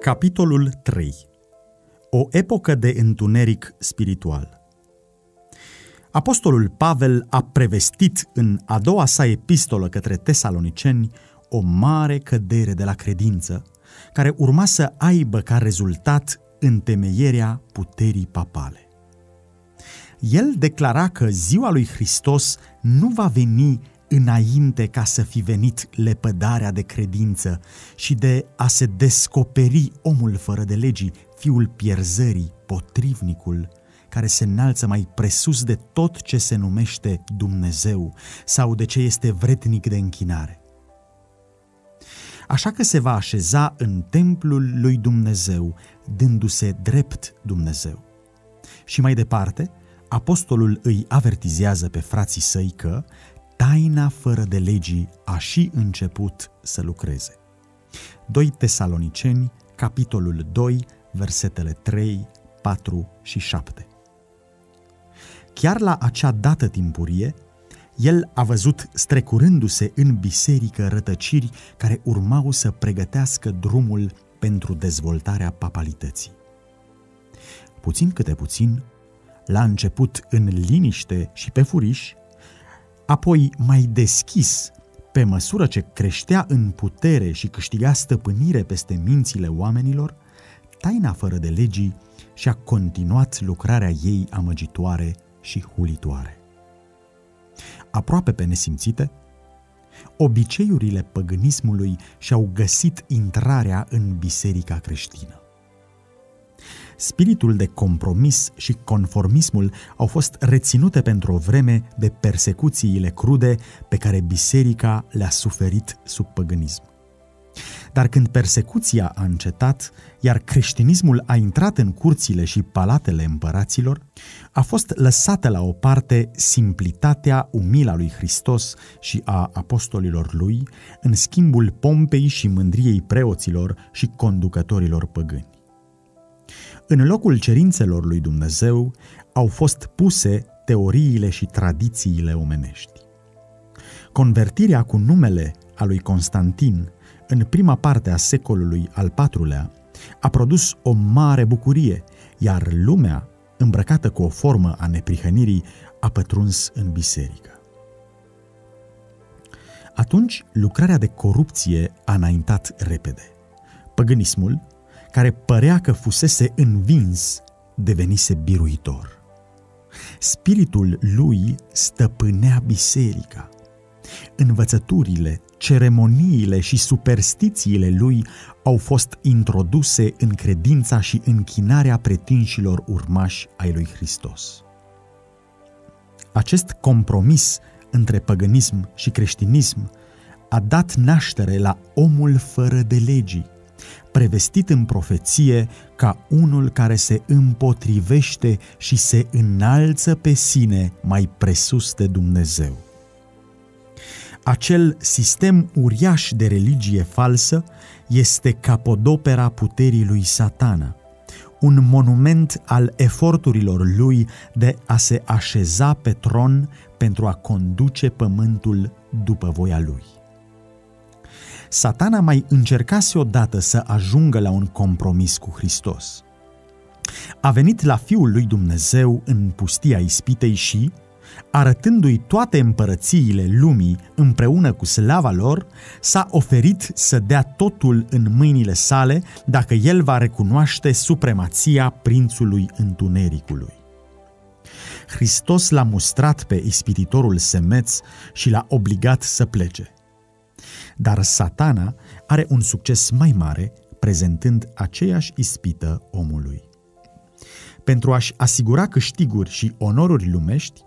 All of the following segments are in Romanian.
Capitolul 3 O epocă de întuneric spiritual Apostolul Pavel a prevestit în a doua sa epistolă către tesaloniceni o mare cădere de la credință, care urma să aibă ca rezultat întemeierea puterii papale. El declara că ziua lui Hristos nu va veni înainte ca să fi venit lepădarea de credință și de a se descoperi omul fără de legii, fiul pierzării, potrivnicul, care se înalță mai presus de tot ce se numește Dumnezeu sau de ce este vrednic de închinare. Așa că se va așeza în templul lui Dumnezeu, dându-se drept Dumnezeu. Și mai departe, apostolul îi avertizează pe frații săi că taina fără de legii a și început să lucreze. 2 Tesaloniceni, capitolul 2, versetele 3, 4 și 7. Chiar la acea dată timpurie, el a văzut strecurându-se în biserică rătăciri care urmau să pregătească drumul pentru dezvoltarea papalității. Puțin câte puțin, la început în liniște și pe furiș, apoi mai deschis, pe măsură ce creștea în putere și câștiga stăpânire peste mințile oamenilor, taina fără de legii și-a continuat lucrarea ei amăgitoare și hulitoare. Aproape pe nesimțite, obiceiurile păgânismului și-au găsit intrarea în biserica creștină. Spiritul de compromis și conformismul au fost reținute pentru o vreme de persecuțiile crude pe care biserica le-a suferit sub păgânism. Dar când persecuția a încetat, iar creștinismul a intrat în curțile și palatele împăraților, a fost lăsată la o parte simplitatea umila lui Hristos și a apostolilor lui, în schimbul pompei și mândriei preoților și conducătorilor păgâni. În locul cerințelor lui Dumnezeu au fost puse teoriile și tradițiile omenești. Convertirea cu numele a lui Constantin în prima parte a secolului al IV-lea a produs o mare bucurie, iar lumea, îmbrăcată cu o formă a neprihănirii, a pătruns în biserică. Atunci, lucrarea de corupție a înaintat repede. Păgânismul, care părea că fusese învins, devenise biruitor. Spiritul lui stăpânea biserica. Învățăturile, ceremoniile și superstițiile lui au fost introduse în credința și închinarea pretinșilor urmași ai lui Hristos. Acest compromis între păgânism și creștinism a dat naștere la omul fără de legii, prevestit în profeție ca unul care se împotrivește și se înalță pe sine mai presus de Dumnezeu. Acel sistem uriaș de religie falsă este capodopera puterii lui Satana, un monument al eforturilor lui de a se așeza pe tron pentru a conduce pământul după voia lui. Satana mai încercase odată să ajungă la un compromis cu Hristos. A venit la Fiul lui Dumnezeu în pustia ispitei și, arătându-i toate împărățiile lumii împreună cu slava lor, s-a oferit să dea totul în mâinile sale dacă el va recunoaște supremația prințului întunericului. Hristos l-a mustrat pe ispititorul semeț și l-a obligat să plece. Dar satana are un succes mai mare prezentând aceeași ispită omului. Pentru a-și asigura câștiguri și onoruri lumești,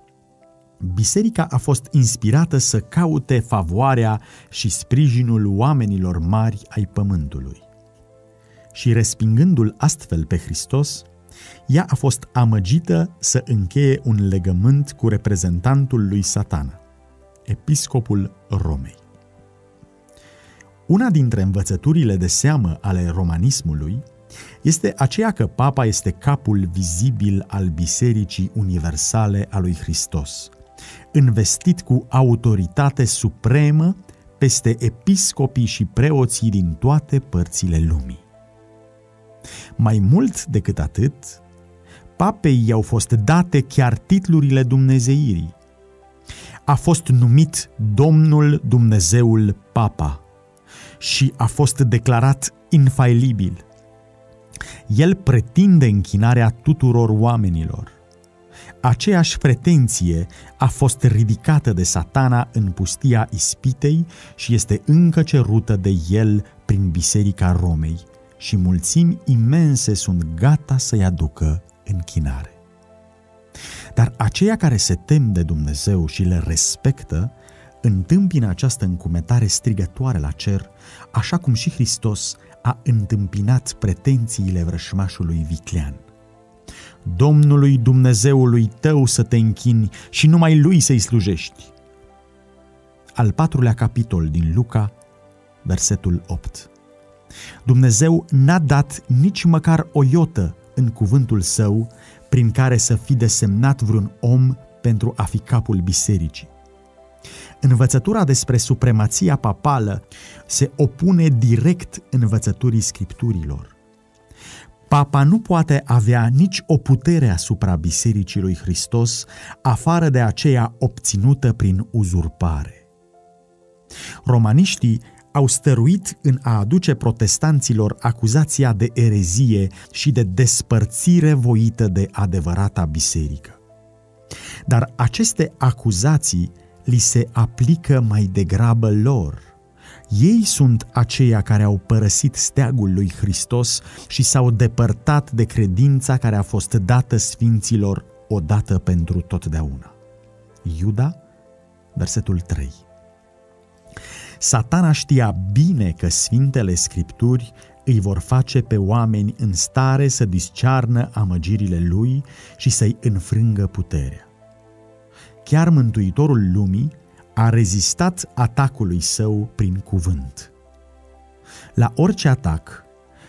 biserica a fost inspirată să caute favoarea și sprijinul oamenilor mari ai pământului. Și respingându-l astfel pe Hristos, ea a fost amăgită să încheie un legământ cu reprezentantul lui Satana, episcopul Romei. Una dintre învățăturile de seamă ale romanismului este aceea că papa este capul vizibil al Bisericii Universale a lui Hristos, investit cu autoritate supremă peste episcopii și preoții din toate părțile lumii. Mai mult decât atât, papei i-au fost date chiar titlurile dumnezeirii. A fost numit Domnul Dumnezeul Papa și a fost declarat infailibil. El pretinde închinarea tuturor oamenilor. Aceeași pretenție a fost ridicată de satana în pustia Ispitei și este încă cerută de el prin Biserica Romei și mulțimi imense sunt gata să-i aducă închinare. Dar aceia care se tem de Dumnezeu și le respectă, întâmpină această încumetare strigătoare la cer, așa cum și Hristos a întâmpinat pretențiile vrășmașului viclean. Domnului Dumnezeului tău să te închini și numai lui să-i slujești. Al patrulea capitol din Luca, versetul 8. Dumnezeu n-a dat nici măcar o iotă în cuvântul său prin care să fi desemnat vreun om pentru a fi capul bisericii. Învățătura despre supremația papală se opune direct învățăturii scripturilor. Papa nu poate avea nici o putere asupra Bisericii lui Hristos, afară de aceea obținută prin uzurpare. Romaniștii au stăruit în a aduce protestanților acuzația de erezie și de despărțire voită de adevărata biserică. Dar aceste acuzații li se aplică mai degrabă lor. Ei sunt aceia care au părăsit steagul lui Hristos și s-au depărtat de credința care a fost dată sfinților odată pentru totdeauna. Iuda, versetul 3. Satana știa bine că Sfintele Scripturi îi vor face pe oameni în stare să discearnă amăgirile lui și să-i înfrângă puterea. Chiar Mântuitorul lumii a rezistat atacului său prin cuvânt. La orice atac,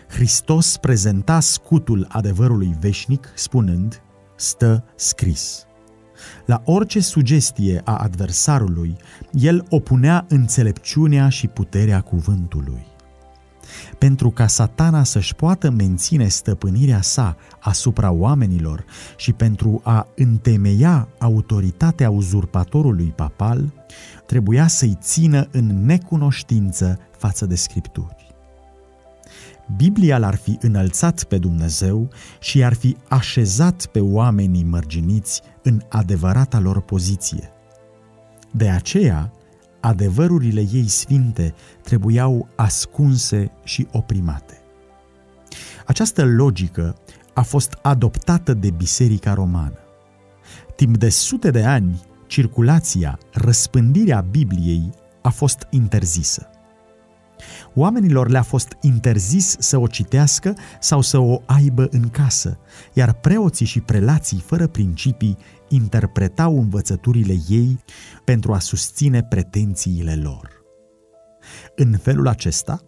Hristos prezenta scutul adevărului veșnic spunând, stă scris. La orice sugestie a adversarului, el opunea înțelepciunea și puterea cuvântului. Pentru ca satana să-și poată menține stăpânirea sa asupra oamenilor și pentru a întemeia autoritatea uzurpatorului papal, trebuia să-i țină în necunoștință față de scripturi. Biblia l-ar fi înălțat pe Dumnezeu și i-ar fi așezat pe oamenii mărginiți în adevărata lor poziție. De aceea, adevărurile ei sfinte trebuiau ascunse și oprimate. Această logică a fost adoptată de Biserica Romană. Timp de sute de ani, circulația, răspândirea Bibliei a fost interzisă. Oamenilor le-a fost interzis să o citească sau să o aibă în casă, iar preoții și prelații fără principii interpretau învățăturile ei pentru a susține pretențiile lor. În felul acesta,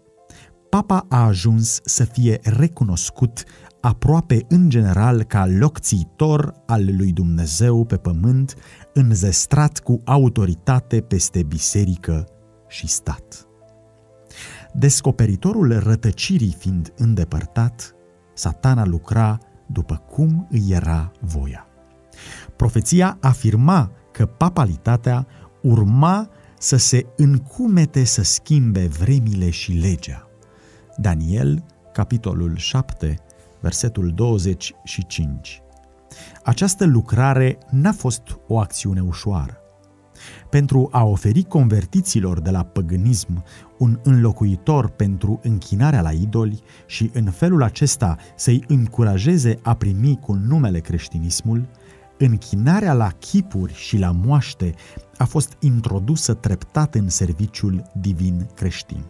papa a ajuns să fie recunoscut aproape în general ca locțitor al lui Dumnezeu pe pământ, înzestrat cu autoritate peste biserică și stat. Descoperitorul rătăcirii fiind îndepărtat, satana lucra după cum îi era voia. Profeția afirma că papalitatea urma să se încumete să schimbe vremile și legea. Daniel, capitolul 7, versetul 25. Această lucrare n-a fost o acțiune ușoară pentru a oferi convertiților de la păgânism un înlocuitor pentru închinarea la idoli și în felul acesta să-i încurajeze a primi cu numele creștinismul, închinarea la chipuri și la moaște a fost introdusă treptat în serviciul divin creștin.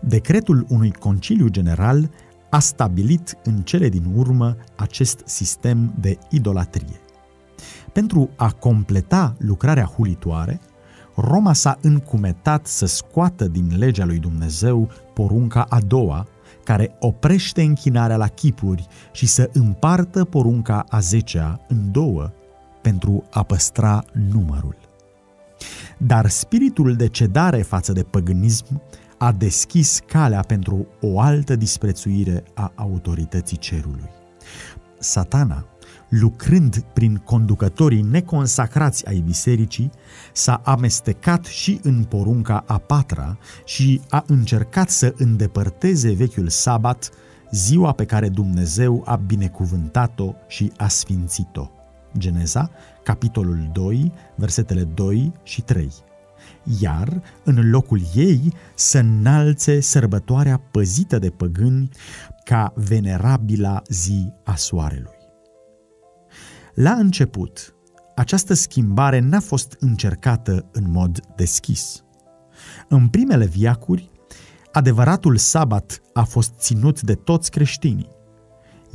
Decretul unui conciliu general a stabilit în cele din urmă acest sistem de idolatrie. Pentru a completa lucrarea hulitoare, Roma s-a încumetat să scoată din legea lui Dumnezeu porunca a doua, care oprește închinarea la chipuri și să împartă porunca a zecea în două pentru a păstra numărul. Dar spiritul de cedare față de păgânism a deschis calea pentru o altă disprețuire a autorității cerului. Satana, lucrând prin conducătorii neconsacrați ai bisericii, s-a amestecat și în porunca a patra și a încercat să îndepărteze vechiul sabat, ziua pe care Dumnezeu a binecuvântat-o și a sfințit-o. Geneza, capitolul 2, versetele 2 și 3 iar în locul ei să înalțe sărbătoarea păzită de păgâni ca venerabila zi a soarelui. La început, această schimbare n-a fost încercată în mod deschis. În primele viacuri, adevăratul sabat a fost ținut de toți creștinii.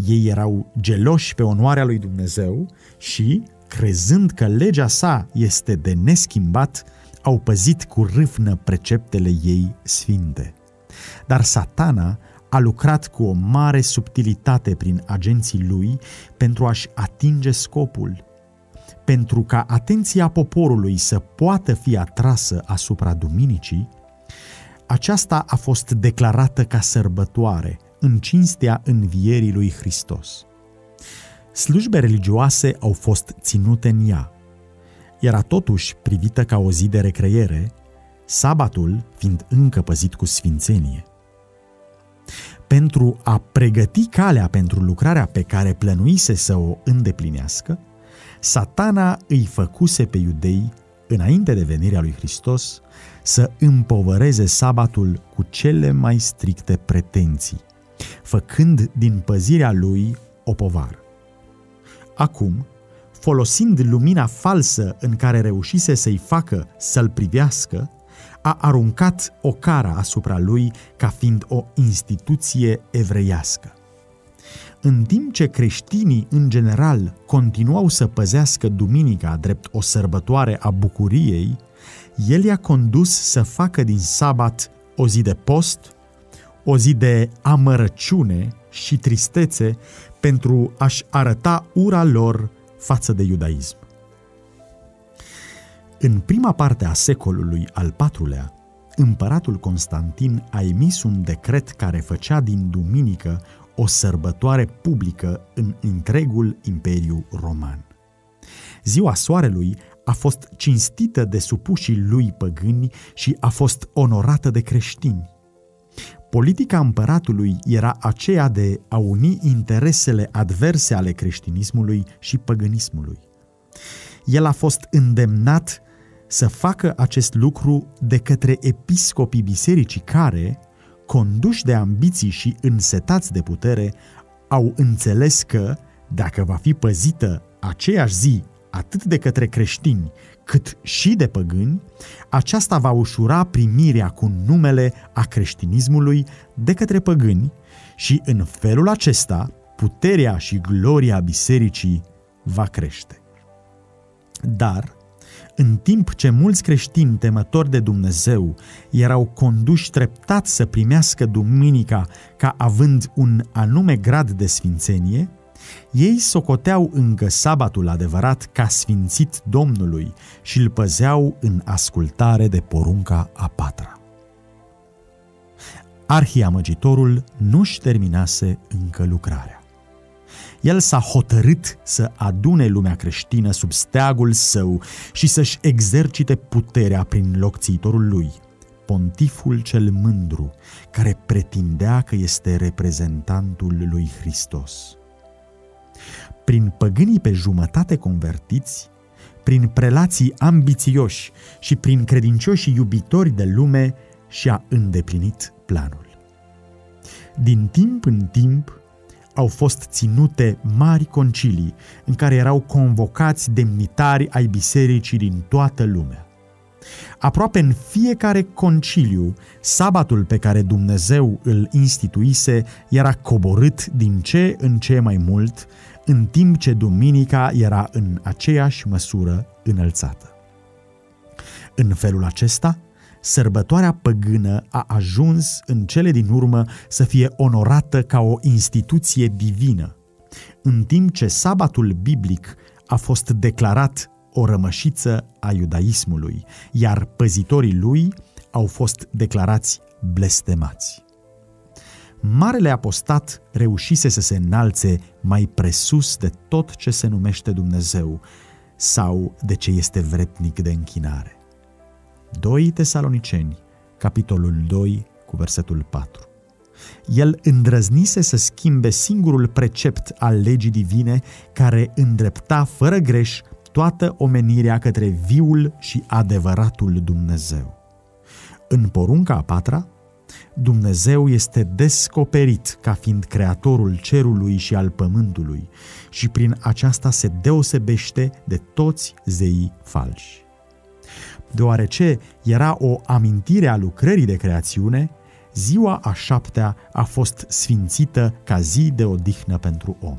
Ei erau geloși pe onoarea lui Dumnezeu și, crezând că legea sa este de neschimbat, au păzit cu râvnă preceptele ei sfinte. Dar satana a lucrat cu o mare subtilitate prin agenții lui pentru a-și atinge scopul. Pentru ca atenția poporului să poată fi atrasă asupra duminicii, aceasta a fost declarată ca sărbătoare în cinstea învierii lui Hristos. Slujbe religioase au fost ținute în ea, era totuși privită ca o zi de recreiere, sabatul fiind încă păzit cu sfințenie. Pentru a pregăti calea pentru lucrarea pe care plănuise să o îndeplinească, satana îi făcuse pe iudei, înainte de venirea lui Hristos, să împovăreze sabatul cu cele mai stricte pretenții, făcând din păzirea lui o povară. Acum, folosind lumina falsă în care reușise să-i facă să-l privească, a aruncat o cara asupra lui ca fiind o instituție evreiască. În timp ce creștinii în general continuau să păzească duminica drept o sărbătoare a bucuriei, el i-a condus să facă din sabat o zi de post, o zi de amărăciune și tristețe pentru a-și arăta ura lor față de iudaism. În prima parte a secolului al IV-lea, împăratul Constantin a emis un decret care făcea din duminică o sărbătoare publică în întregul Imperiu Roman. Ziua soarelui a fost cinstită de supușii lui păgâni și a fost onorată de creștini. Politica împăratului era aceea de a uni interesele adverse ale creștinismului și păgânismului. El a fost îndemnat să facă acest lucru de către episcopii bisericii care, conduși de ambiții și însetați de putere, au înțeles că, dacă va fi păzită aceeași zi atât de către creștini cât și de păgâni, aceasta va ușura primirea cu numele a creștinismului de către păgâni și în felul acesta puterea și gloria bisericii va crește. Dar, în timp ce mulți creștini temători de Dumnezeu erau conduși treptat să primească duminica ca având un anume grad de sfințenie, ei socoteau încă sabatul adevărat ca sfințit Domnului și îl păzeau în ascultare de porunca a patra. Arhiamăgitorul nu-și terminase încă lucrarea. El s-a hotărât să adune lumea creștină sub steagul său și să-și exercite puterea prin locțitorul lui, pontiful cel mândru, care pretindea că este reprezentantul lui Hristos prin păgânii pe jumătate convertiți, prin prelații ambițioși și prin credincioși iubitori de lume și-a îndeplinit planul. Din timp în timp au fost ținute mari concilii în care erau convocați demnitari ai bisericii din toată lumea. Aproape în fiecare conciliu, sabatul pe care Dumnezeu îl instituise era coborât din ce în ce mai mult, în timp ce duminica era în aceeași măsură înălțată. În felul acesta, sărbătoarea păgână a ajuns în cele din urmă să fie onorată ca o instituție divină, în timp ce sabatul biblic a fost declarat o rămășiță a iudaismului, iar păzitorii lui au fost declarați blestemați. Marele apostat reușise să se înalțe mai presus de tot ce se numește Dumnezeu sau de ce este vretnic de închinare. 2 Tesaloniceni, capitolul 2, cu versetul 4. El îndrăznise să schimbe singurul precept al legii divine care îndrepta fără greș toată omenirea către viul și adevăratul Dumnezeu. În porunca a patra, Dumnezeu este descoperit ca fiind creatorul cerului și al pământului și prin aceasta se deosebește de toți zeii falși. Deoarece era o amintire a lucrării de creațiune, ziua a șaptea a fost sfințită ca zi de odihnă pentru om.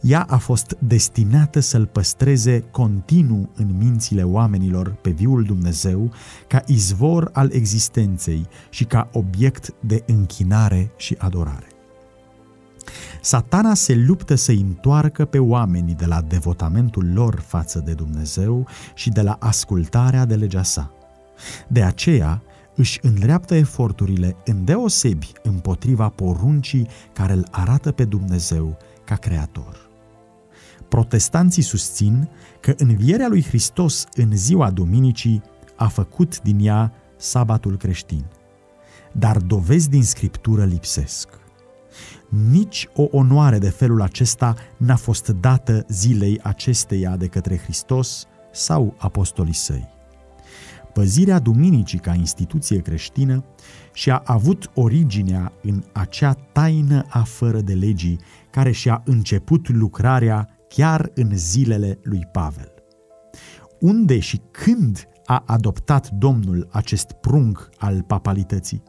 Ea a fost destinată să-l păstreze continuu în mințile oamenilor pe viul Dumnezeu ca izvor al existenței și ca obiect de închinare și adorare. Satana se luptă să întoarcă pe oamenii de la devotamentul lor față de Dumnezeu și de la ascultarea de legea sa. De aceea, își îndreaptă eforturile îndeosebi împotriva poruncii care îl arată pe Dumnezeu ca creator. Protestanții susțin că învierea lui Hristos în ziua Duminicii a făcut din ea sabatul creștin. Dar dovezi din Scriptură lipsesc. Nici o onoare de felul acesta n-a fost dată zilei acesteia de către Hristos sau apostolii săi. Păzirea Duminicii ca instituție creștină și-a avut originea în acea taină afară de legii care și-a început lucrarea chiar în zilele lui Pavel. Unde și când a adoptat Domnul acest prunc al papalității?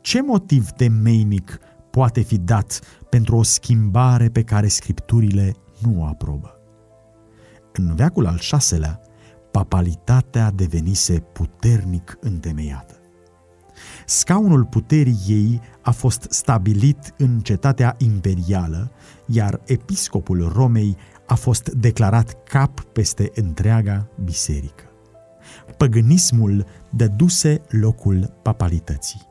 Ce motiv temeinic poate fi dat pentru o schimbare pe care scripturile nu o aprobă? În veacul al șaselea, papalitatea devenise puternic întemeiată. Scaunul puterii ei a fost stabilit în cetatea imperială, iar episcopul Romei a fost declarat cap peste întreaga biserică. Păgânismul dăduse locul papalității.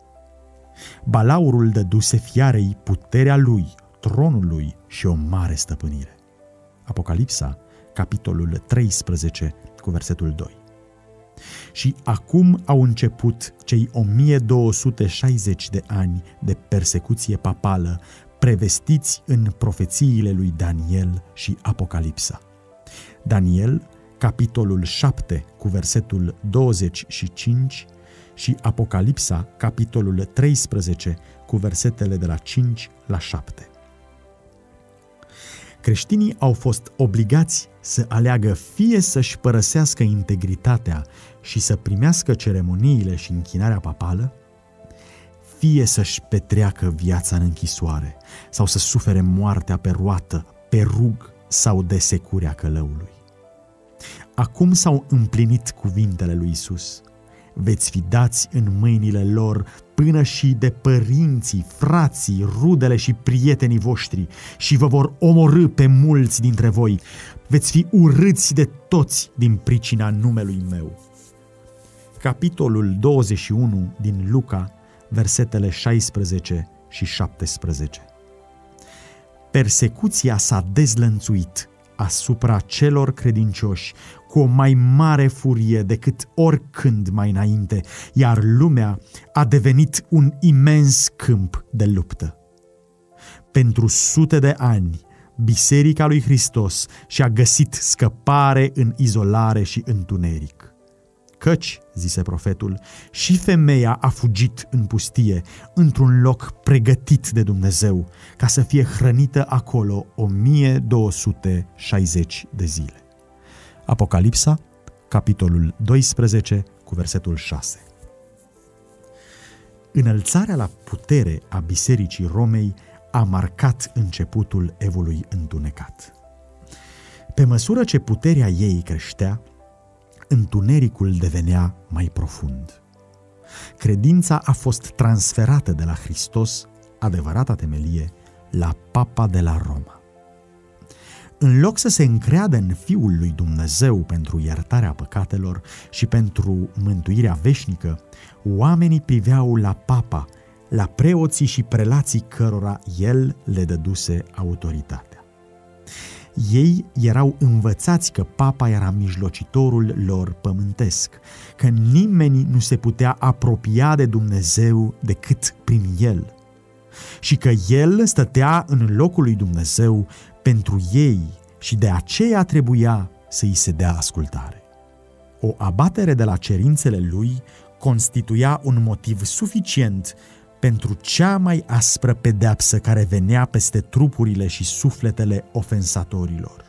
Balaurul dăduse fiarei puterea lui, tronul lui și o mare stăpânire. Apocalipsa, capitolul 13, cu versetul 2. Și acum au început cei 1260 de ani de persecuție papală, prevestiți în profețiile lui Daniel și Apocalipsa. Daniel, capitolul 7, cu versetul 25 și Apocalipsa, capitolul 13, cu versetele de la 5 la 7. Creștinii au fost obligați să aleagă fie să-și părăsească integritatea și să primească ceremoniile și închinarea papală, fie să-și petreacă viața în închisoare sau să sufere moartea pe roată, pe rug sau de securea călăului. Acum s-au împlinit cuvintele lui Isus. Veți fi dați în mâinile lor până și de părinții, frații, rudele și prietenii voștri și vă vor omorâ pe mulți dintre voi. Veți fi urâți de toți din pricina numelui meu. Capitolul 21 din Luca, versetele 16 și 17. Persecuția s-a dezlănțuit asupra celor credincioși cu o mai mare furie decât oricând mai înainte, iar lumea a devenit un imens câmp de luptă. Pentru sute de ani, Biserica lui Hristos și-a găsit scăpare în izolare și întuneric. Căci, zise profetul, și femeia a fugit în pustie, într-un loc pregătit de Dumnezeu, ca să fie hrănită acolo 1260 de zile. Apocalipsa, capitolul 12, cu versetul 6. Înălțarea la putere a Bisericii Romei a marcat începutul evului întunecat. Pe măsură ce puterea ei creștea, întunericul devenea mai profund. Credința a fost transferată de la Hristos, adevărata temelie, la Papa de la Roma. În loc să se încreadă în Fiul lui Dumnezeu pentru iertarea păcatelor și pentru mântuirea veșnică, oamenii priveau la papa, la preoții și prelații cărora el le dăduse autoritatea. Ei erau învățați că papa era mijlocitorul lor pământesc, că nimeni nu se putea apropia de Dumnezeu decât prin el și că el stătea în locul lui Dumnezeu pentru ei și de aceea trebuia să îi se dea ascultare. O abatere de la cerințele lui constituia un motiv suficient pentru cea mai aspră pedeapsă care venea peste trupurile și sufletele ofensatorilor.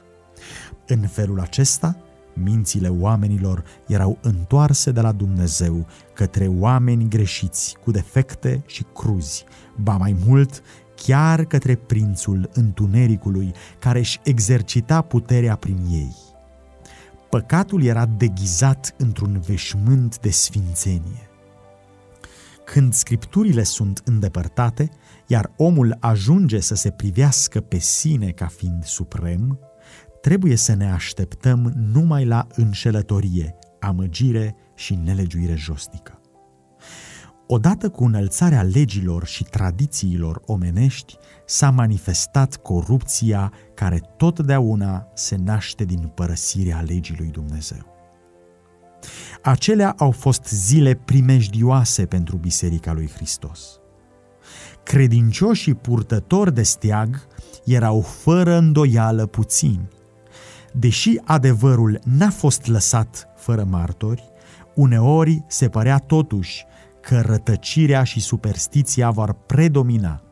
În felul acesta, mințile oamenilor erau întoarse de la Dumnezeu către oameni greșiți, cu defecte și cruzi, ba mai mult, chiar către prințul întunericului care își exercita puterea prin ei. Păcatul era deghizat într-un veșmânt de sfințenie. Când scripturile sunt îndepărtate, iar omul ajunge să se privească pe sine ca fiind suprem, trebuie să ne așteptăm numai la înșelătorie, amăgire și nelegiuire josnică. Odată cu înălțarea legilor și tradițiilor omenești, s-a manifestat corupția care totdeauna se naște din părăsirea legii lui Dumnezeu. Acelea au fost zile primejdioase pentru Biserica lui Hristos. Credincioșii purtători de steag erau fără îndoială puțini. Deși adevărul n-a fost lăsat fără martori, uneori se părea totuși că rătăcirea și superstiția vor predomina,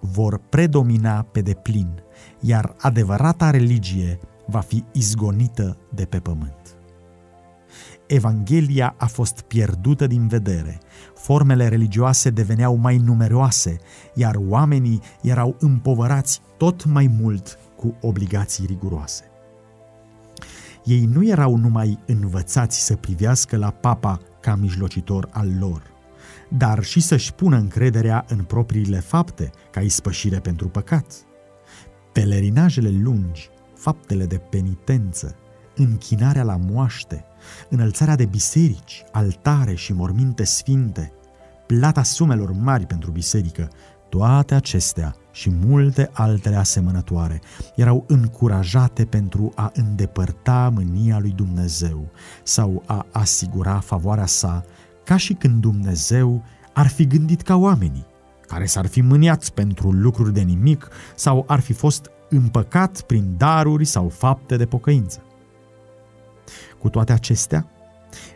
vor predomina pe deplin, iar adevărata religie va fi izgonită de pe pământ. Evanghelia a fost pierdută din vedere, formele religioase deveneau mai numeroase, iar oamenii erau împovărați tot mai mult cu obligații riguroase. Ei nu erau numai învățați să privească la papa ca mijlocitor al lor, dar și să-și pună încrederea în propriile fapte ca ispășire pentru păcat. Pelerinajele lungi, faptele de penitență, închinarea la moaște, înălțarea de biserici, altare și morminte sfinte, plata sumelor mari pentru biserică, toate acestea și multe altele asemănătoare erau încurajate pentru a îndepărta mânia lui Dumnezeu sau a asigura favoarea sa, ca și când Dumnezeu ar fi gândit ca oamenii, care s-ar fi mâniat pentru lucruri de nimic sau ar fi fost împăcat prin daruri sau fapte de pocăință. Cu toate acestea,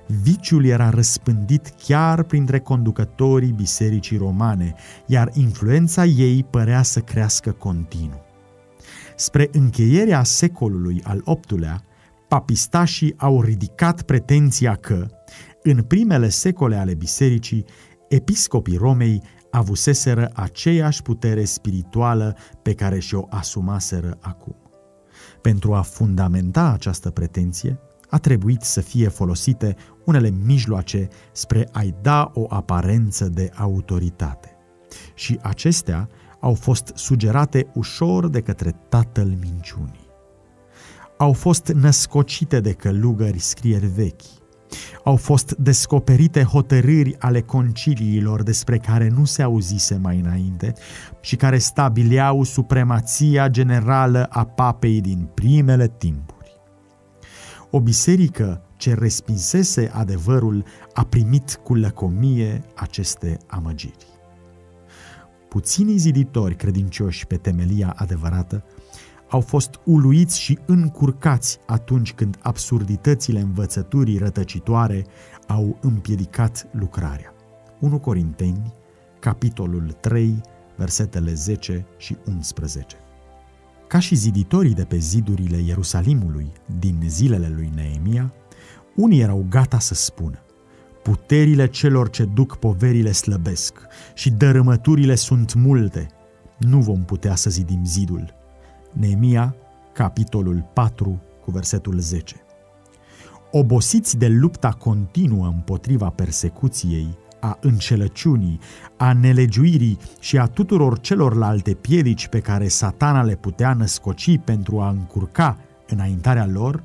viciul era răspândit chiar printre conducătorii bisericii romane, iar influența ei părea să crească continuu. Spre încheierea secolului al VIII-lea, papistașii au ridicat pretenția că, în primele secole ale bisericii, episcopii Romei avuseseră aceeași putere spirituală pe care și-o asumaseră acum. Pentru a fundamenta această pretenție, a trebuit să fie folosite unele mijloace spre a-i da o aparență de autoritate. Și acestea au fost sugerate ușor de către tatăl minciunii. Au fost născocite de călugări scrieri vechi. Au fost descoperite hotărâri ale conciliilor despre care nu se auzise mai înainte și care stabileau supremația generală a papei din primele timpuri. O biserică ce respinsese adevărul a primit cu lăcomie aceste amăgiri. Puținii ziditori credincioși pe temelia adevărată au fost uluiți și încurcați atunci când absurditățile învățăturii rătăcitoare au împiedicat lucrarea. 1 Corinteni, capitolul 3, versetele 10 și 11. Ca și ziditorii de pe zidurile Ierusalimului din zilele lui Neemia, unii erau gata să spună Puterile celor ce duc poverile slăbesc și dărâmăturile sunt multe. Nu vom putea să zidim zidul. Neemia, capitolul 4, cu versetul 10. Obosiți de lupta continuă împotriva persecuției, a înșelăciunii, a nelegiuirii și a tuturor celorlalte piedici pe care satana le putea născoci pentru a încurca înaintarea lor,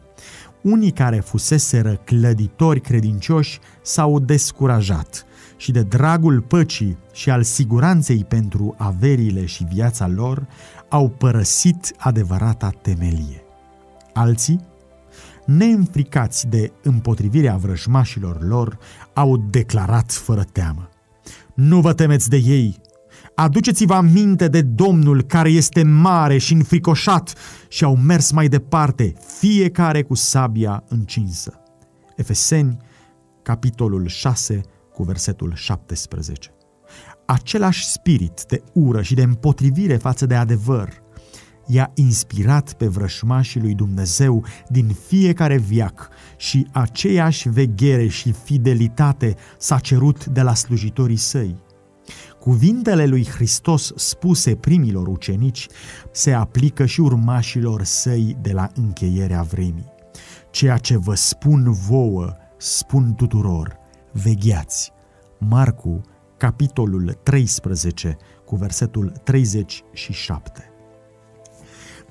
unii care fuseseră clăditori credincioși s-au descurajat și de dragul păcii și al siguranței pentru averile și viața lor au părăsit adevărata temelie. Alții, neînfricați de împotrivirea vrăjmașilor lor, au declarat fără teamă. Nu vă temeți de ei, Aduceți-vă aminte de Domnul care este mare și înfricoșat și au mers mai departe, fiecare cu sabia încinsă. Efeseni, capitolul 6, cu versetul 17. Același spirit de ură și de împotrivire față de adevăr i-a inspirat pe vrășmașii lui Dumnezeu din fiecare viac și aceeași veghere și fidelitate s-a cerut de la slujitorii săi. Cuvintele lui Hristos spuse primilor ucenici se aplică și urmașilor săi de la încheierea vremii. Ceea ce vă spun vouă, spun tuturor, vegheați. Marcu, capitolul 13, cu versetul 37.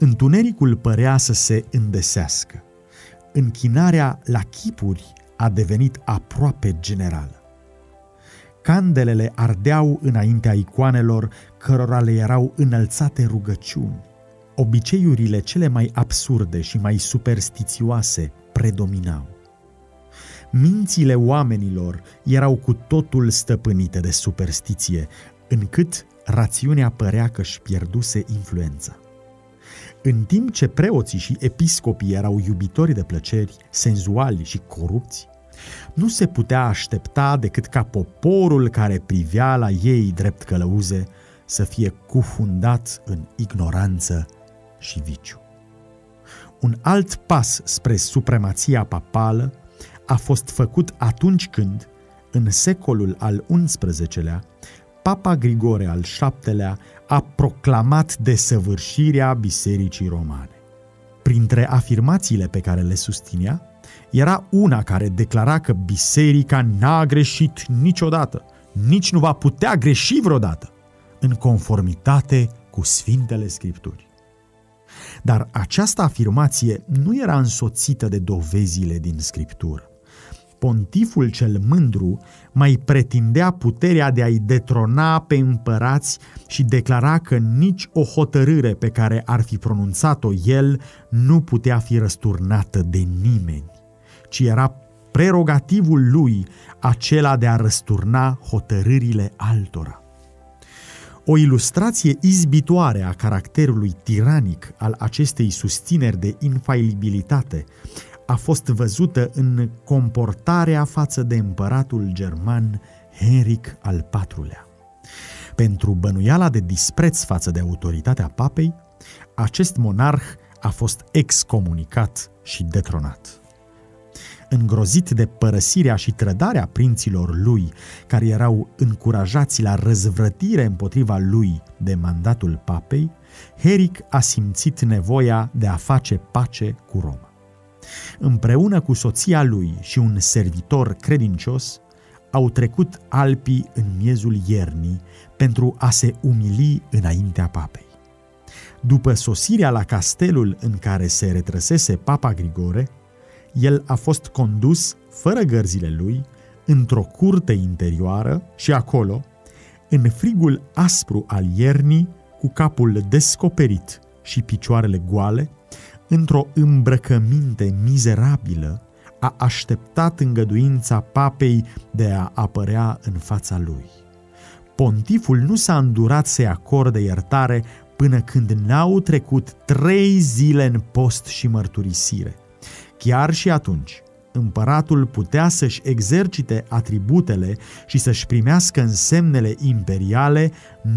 Întunericul părea să se îndesească. Închinarea la chipuri a devenit aproape generală. Candelele ardeau înaintea icoanelor cărora le erau înălțate rugăciuni. Obiceiurile cele mai absurde și mai superstițioase predominau. Mințile oamenilor erau cu totul stăpânite de superstiție, încât rațiunea părea că își pierduse influența. În timp ce preoții și episcopii erau iubitori de plăceri, senzuali și corupți, nu se putea aștepta decât ca poporul care privea la ei drept călăuze să fie cufundat în ignoranță și viciu. Un alt pas spre supremația papală a fost făcut atunci când, în secolul al XI-lea, Papa Grigore al VII-lea a proclamat desăvârșirea Bisericii Romane. Printre afirmațiile pe care le susținea, era una care declara că biserica n-a greșit niciodată, nici nu va putea greși vreodată, în conformitate cu Sfintele Scripturi. Dar această afirmație nu era însoțită de dovezile din Scriptură. Pontiful cel mândru mai pretindea puterea de a-i detrona pe împărați și declara că nici o hotărâre pe care ar fi pronunțat-o el nu putea fi răsturnată de nimeni ci era prerogativul lui acela de a răsturna hotărârile altora. O ilustrație izbitoare a caracterului tiranic al acestei susțineri de infailibilitate a fost văzută în comportarea față de împăratul german Henric al IV-lea. Pentru bănuiala de dispreț față de autoritatea papei, acest monarh a fost excomunicat și detronat îngrozit de părăsirea și trădarea prinților lui, care erau încurajați la răzvrătire împotriva lui de mandatul papei, Heric a simțit nevoia de a face pace cu Roma. Împreună cu soția lui și un servitor credincios, au trecut Alpii în miezul iernii pentru a se umili înaintea papei. După sosirea la castelul în care se retrăsese papa Grigore, el a fost condus, fără gărzile lui, într-o curte interioară și acolo, în frigul aspru al iernii, cu capul descoperit și picioarele goale, într-o îmbrăcăminte mizerabilă, a așteptat îngăduința papei de a apărea în fața lui. Pontiful nu s-a îndurat să-i acorde iertare până când n-au trecut trei zile în post și mărturisire. Chiar și atunci, împăratul putea să-și exercite atributele și să-și primească însemnele imperiale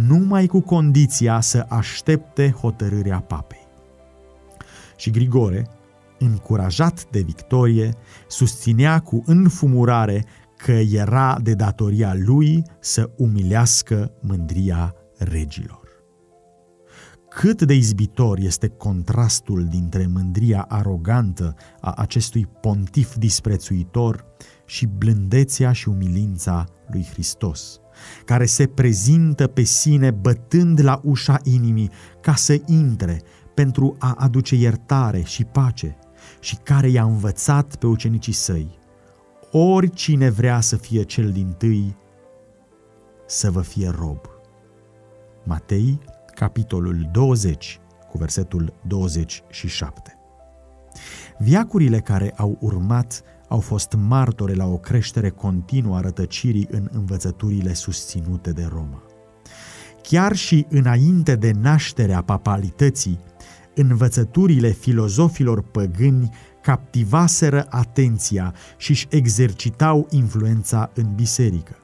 numai cu condiția să aștepte hotărârea papei. Și Grigore, încurajat de victorie, susținea cu înfumurare că era de datoria lui să umilească mândria regilor. Cât de izbitor este contrastul dintre mândria arogantă a acestui pontif disprețuitor și blândețea și umilința lui Hristos, care se prezintă pe sine bătând la ușa inimii ca să intre pentru a aduce iertare și pace și care i-a învățat pe ucenicii săi. Oricine vrea să fie cel din tâi, să vă fie rob. Matei, capitolul 20, cu versetul 27. Viacurile care au urmat au fost martore la o creștere continuă a rătăcirii în învățăturile susținute de Roma. Chiar și înainte de nașterea papalității, învățăturile filozofilor păgâni captivaseră atenția și își exercitau influența în biserică.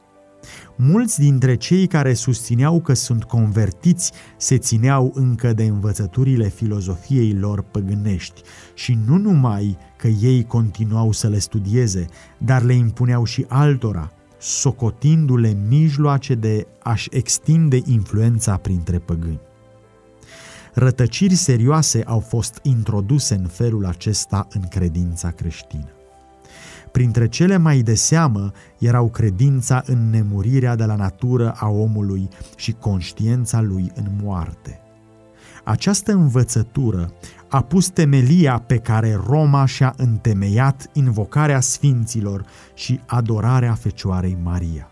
Mulți dintre cei care susțineau că sunt convertiți se țineau încă de învățăturile filozofiei lor păgânești și nu numai că ei continuau să le studieze, dar le impuneau și altora, socotindu-le mijloace de a-și extinde influența printre păgâni. Rătăciri serioase au fost introduse în felul acesta în credința creștină. Printre cele mai de seamă erau credința în nemurirea de la natură a omului și conștiința lui în moarte. Această învățătură a pus temelia pe care Roma și-a întemeiat invocarea sfinților și adorarea Fecioarei Maria.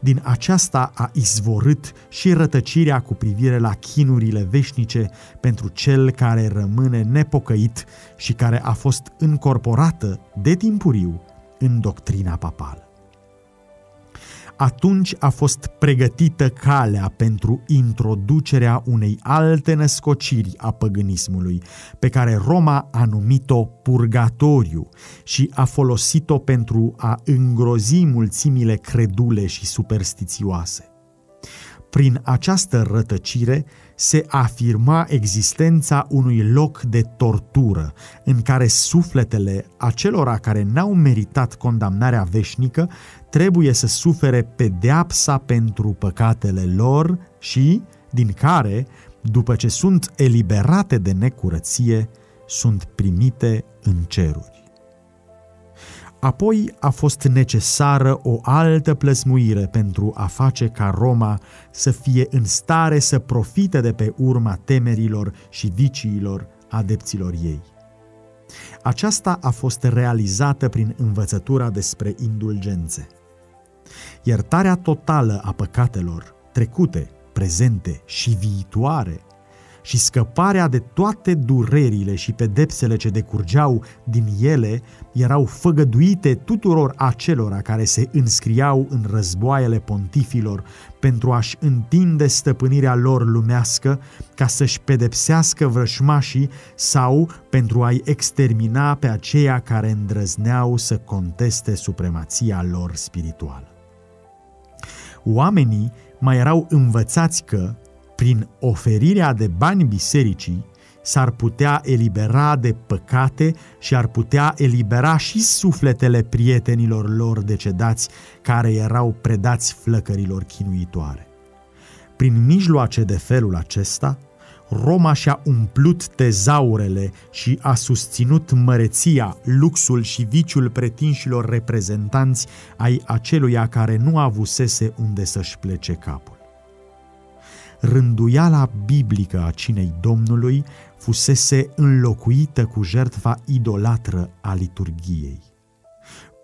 Din aceasta a izvorât și rătăcirea cu privire la chinurile veșnice pentru cel care rămâne nepocăit și care a fost încorporată de timpuriu în doctrina papală atunci a fost pregătită calea pentru introducerea unei alte născociri a păgânismului, pe care Roma a numit-o purgatoriu și a folosit-o pentru a îngrozi mulțimile credule și superstițioase. Prin această rătăcire se afirma existența unui loc de tortură în care sufletele acelora care n-au meritat condamnarea veșnică trebuie să sufere pedeapsa pentru păcatele lor și, din care, după ce sunt eliberate de necurăție, sunt primite în ceruri. Apoi a fost necesară o altă plăsmuire pentru a face ca Roma să fie în stare să profite de pe urma temerilor și viciilor adepților ei. Aceasta a fost realizată prin învățătura despre indulgențe. Iertarea totală a păcatelor, trecute, prezente și viitoare, și scăparea de toate durerile și pedepsele ce decurgeau din ele erau făgăduite tuturor acelora care se înscriau în războaiele pontifilor pentru a-și întinde stăpânirea lor lumească ca să-și pedepsească vrășmașii sau pentru a-i extermina pe aceia care îndrăzneau să conteste supremația lor spirituală. Oamenii mai erau învățați că, prin oferirea de bani bisericii, s-ar putea elibera de păcate și ar putea elibera și sufletele prietenilor lor decedați care erau predați flăcărilor chinuitoare. Prin mijloace de felul acesta, Roma și-a umplut tezaurele și a susținut măreția, luxul și viciul pretinșilor reprezentanți ai aceluia care nu avusese unde să-și plece capul. Rânduiala biblică a cinei Domnului fusese înlocuită cu jertfa idolatră a liturgiei.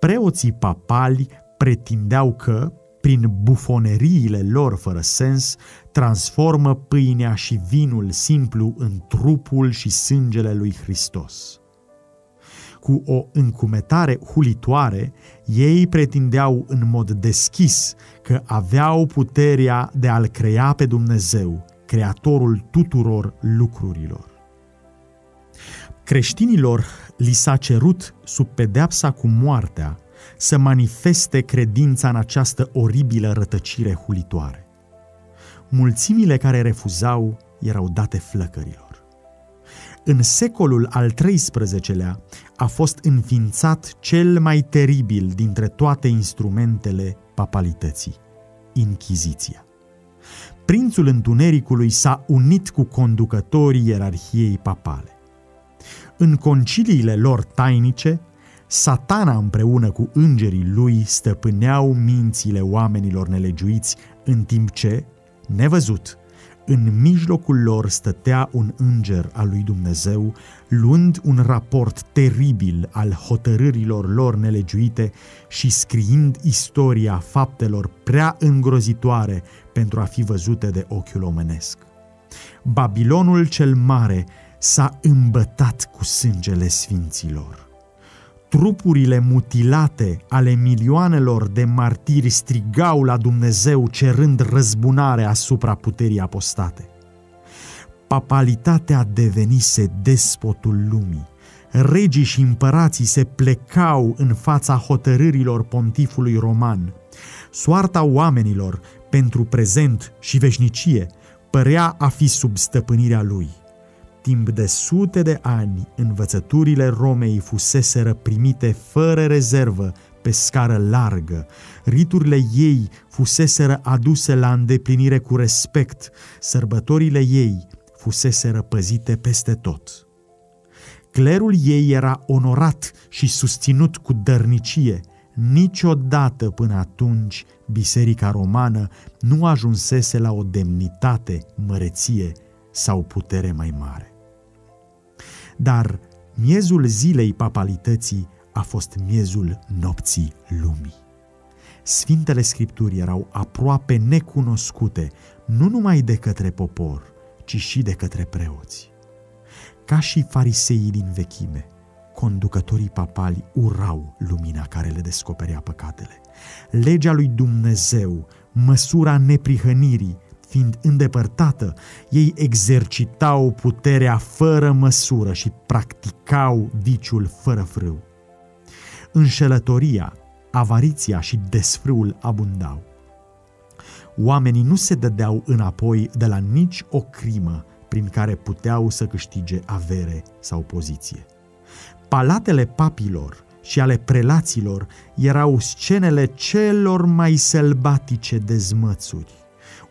Preoții papali pretindeau că, prin bufoneriile lor fără sens, transformă pâinea și vinul simplu în trupul și sângele lui Hristos. Cu o încumetare hulitoare, ei pretindeau în mod deschis că aveau puterea de a-L crea pe Dumnezeu, Creatorul tuturor lucrurilor. Creștinilor li s-a cerut sub pedeapsa cu moartea să manifeste credința în această oribilă rătăcire hulitoare. Mulțimile care refuzau erau date flăcărilor. În secolul al XIII-lea a fost înființat cel mai teribil dintre toate instrumentele papalității, Inchiziția. Prințul Întunericului s-a unit cu conducătorii ierarhiei papale. În conciliile lor tainice, Satana împreună cu îngerii lui stăpâneau mințile oamenilor nelegiuiți, în timp ce, nevăzut, în mijlocul lor stătea un înger al lui Dumnezeu, luând un raport teribil al hotărârilor lor nelegiuite și scriind istoria faptelor prea îngrozitoare pentru a fi văzute de ochiul omenesc. Babilonul cel mare s-a îmbătat cu sângele sfinților trupurile mutilate ale milioanelor de martiri strigau la Dumnezeu cerând răzbunare asupra puterii apostate. Papalitatea devenise despotul lumii. Regii și împărații se plecau în fața hotărârilor pontifului roman. Soarta oamenilor, pentru prezent și veșnicie, părea a fi sub stăpânirea lui – timp de sute de ani, învățăturile Romei fuseseră primite fără rezervă pe scară largă, riturile ei fuseseră aduse la îndeplinire cu respect, sărbătorile ei fuseseră păzite peste tot. Clerul ei era onorat și susținut cu dărnicie. Niciodată până atunci Biserica Romană nu ajunsese la o demnitate, măreție sau putere mai mare. Dar miezul zilei papalității a fost miezul nopții lumii. Sfintele Scripturi erau aproape necunoscute, nu numai de către popor, ci și de către preoți. Ca și fariseii din vechime, conducătorii papali urau lumina care le descoperea păcatele. Legea lui Dumnezeu, măsura neprihănirii, fiind îndepărtată, ei exercitau puterea fără măsură și practicau viciul fără frâu. Înșelătoria, avariția și desfrâul abundau. Oamenii nu se dădeau înapoi de la nici o crimă prin care puteau să câștige avere sau poziție. Palatele papilor și ale prelaților erau scenele celor mai sălbatice dezmățuri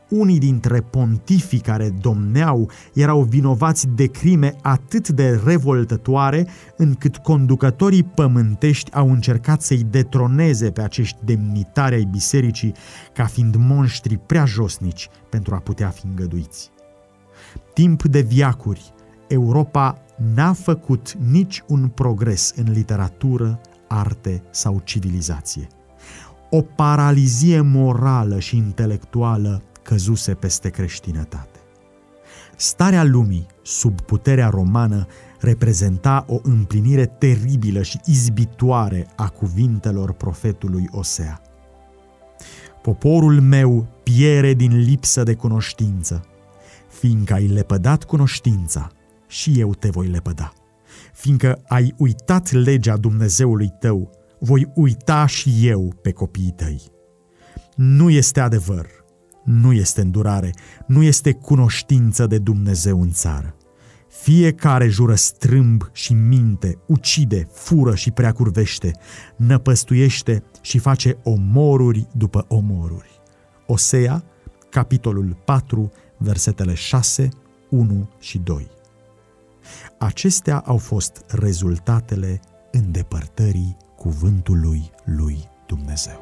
unii dintre pontifii care domneau erau vinovați de crime atât de revoltătoare încât conducătorii pământești au încercat să-i detroneze pe acești demnitari ai bisericii ca fiind monștri prea josnici pentru a putea fi îngăduiți. Timp de viacuri, Europa n-a făcut nici un progres în literatură, arte sau civilizație. O paralizie morală și intelectuală căzuse peste creștinătate. Starea lumii sub puterea romană reprezenta o împlinire teribilă și izbitoare a cuvintelor profetului Osea. Poporul meu piere din lipsă de cunoștință, fiindcă ai lepădat cunoștința, și eu te voi lepăda. Fiindcă ai uitat legea Dumnezeului tău, voi uita și eu pe copiii tăi. Nu este adevăr nu este îndurare, nu este cunoștință de Dumnezeu în țară. Fiecare jură strâmb și minte, ucide, fură și preacurvește, năpăstuiește și face omoruri după omoruri. Osea, capitolul 4, versetele 6, 1 și 2. Acestea au fost rezultatele îndepărtării cuvântului lui Dumnezeu.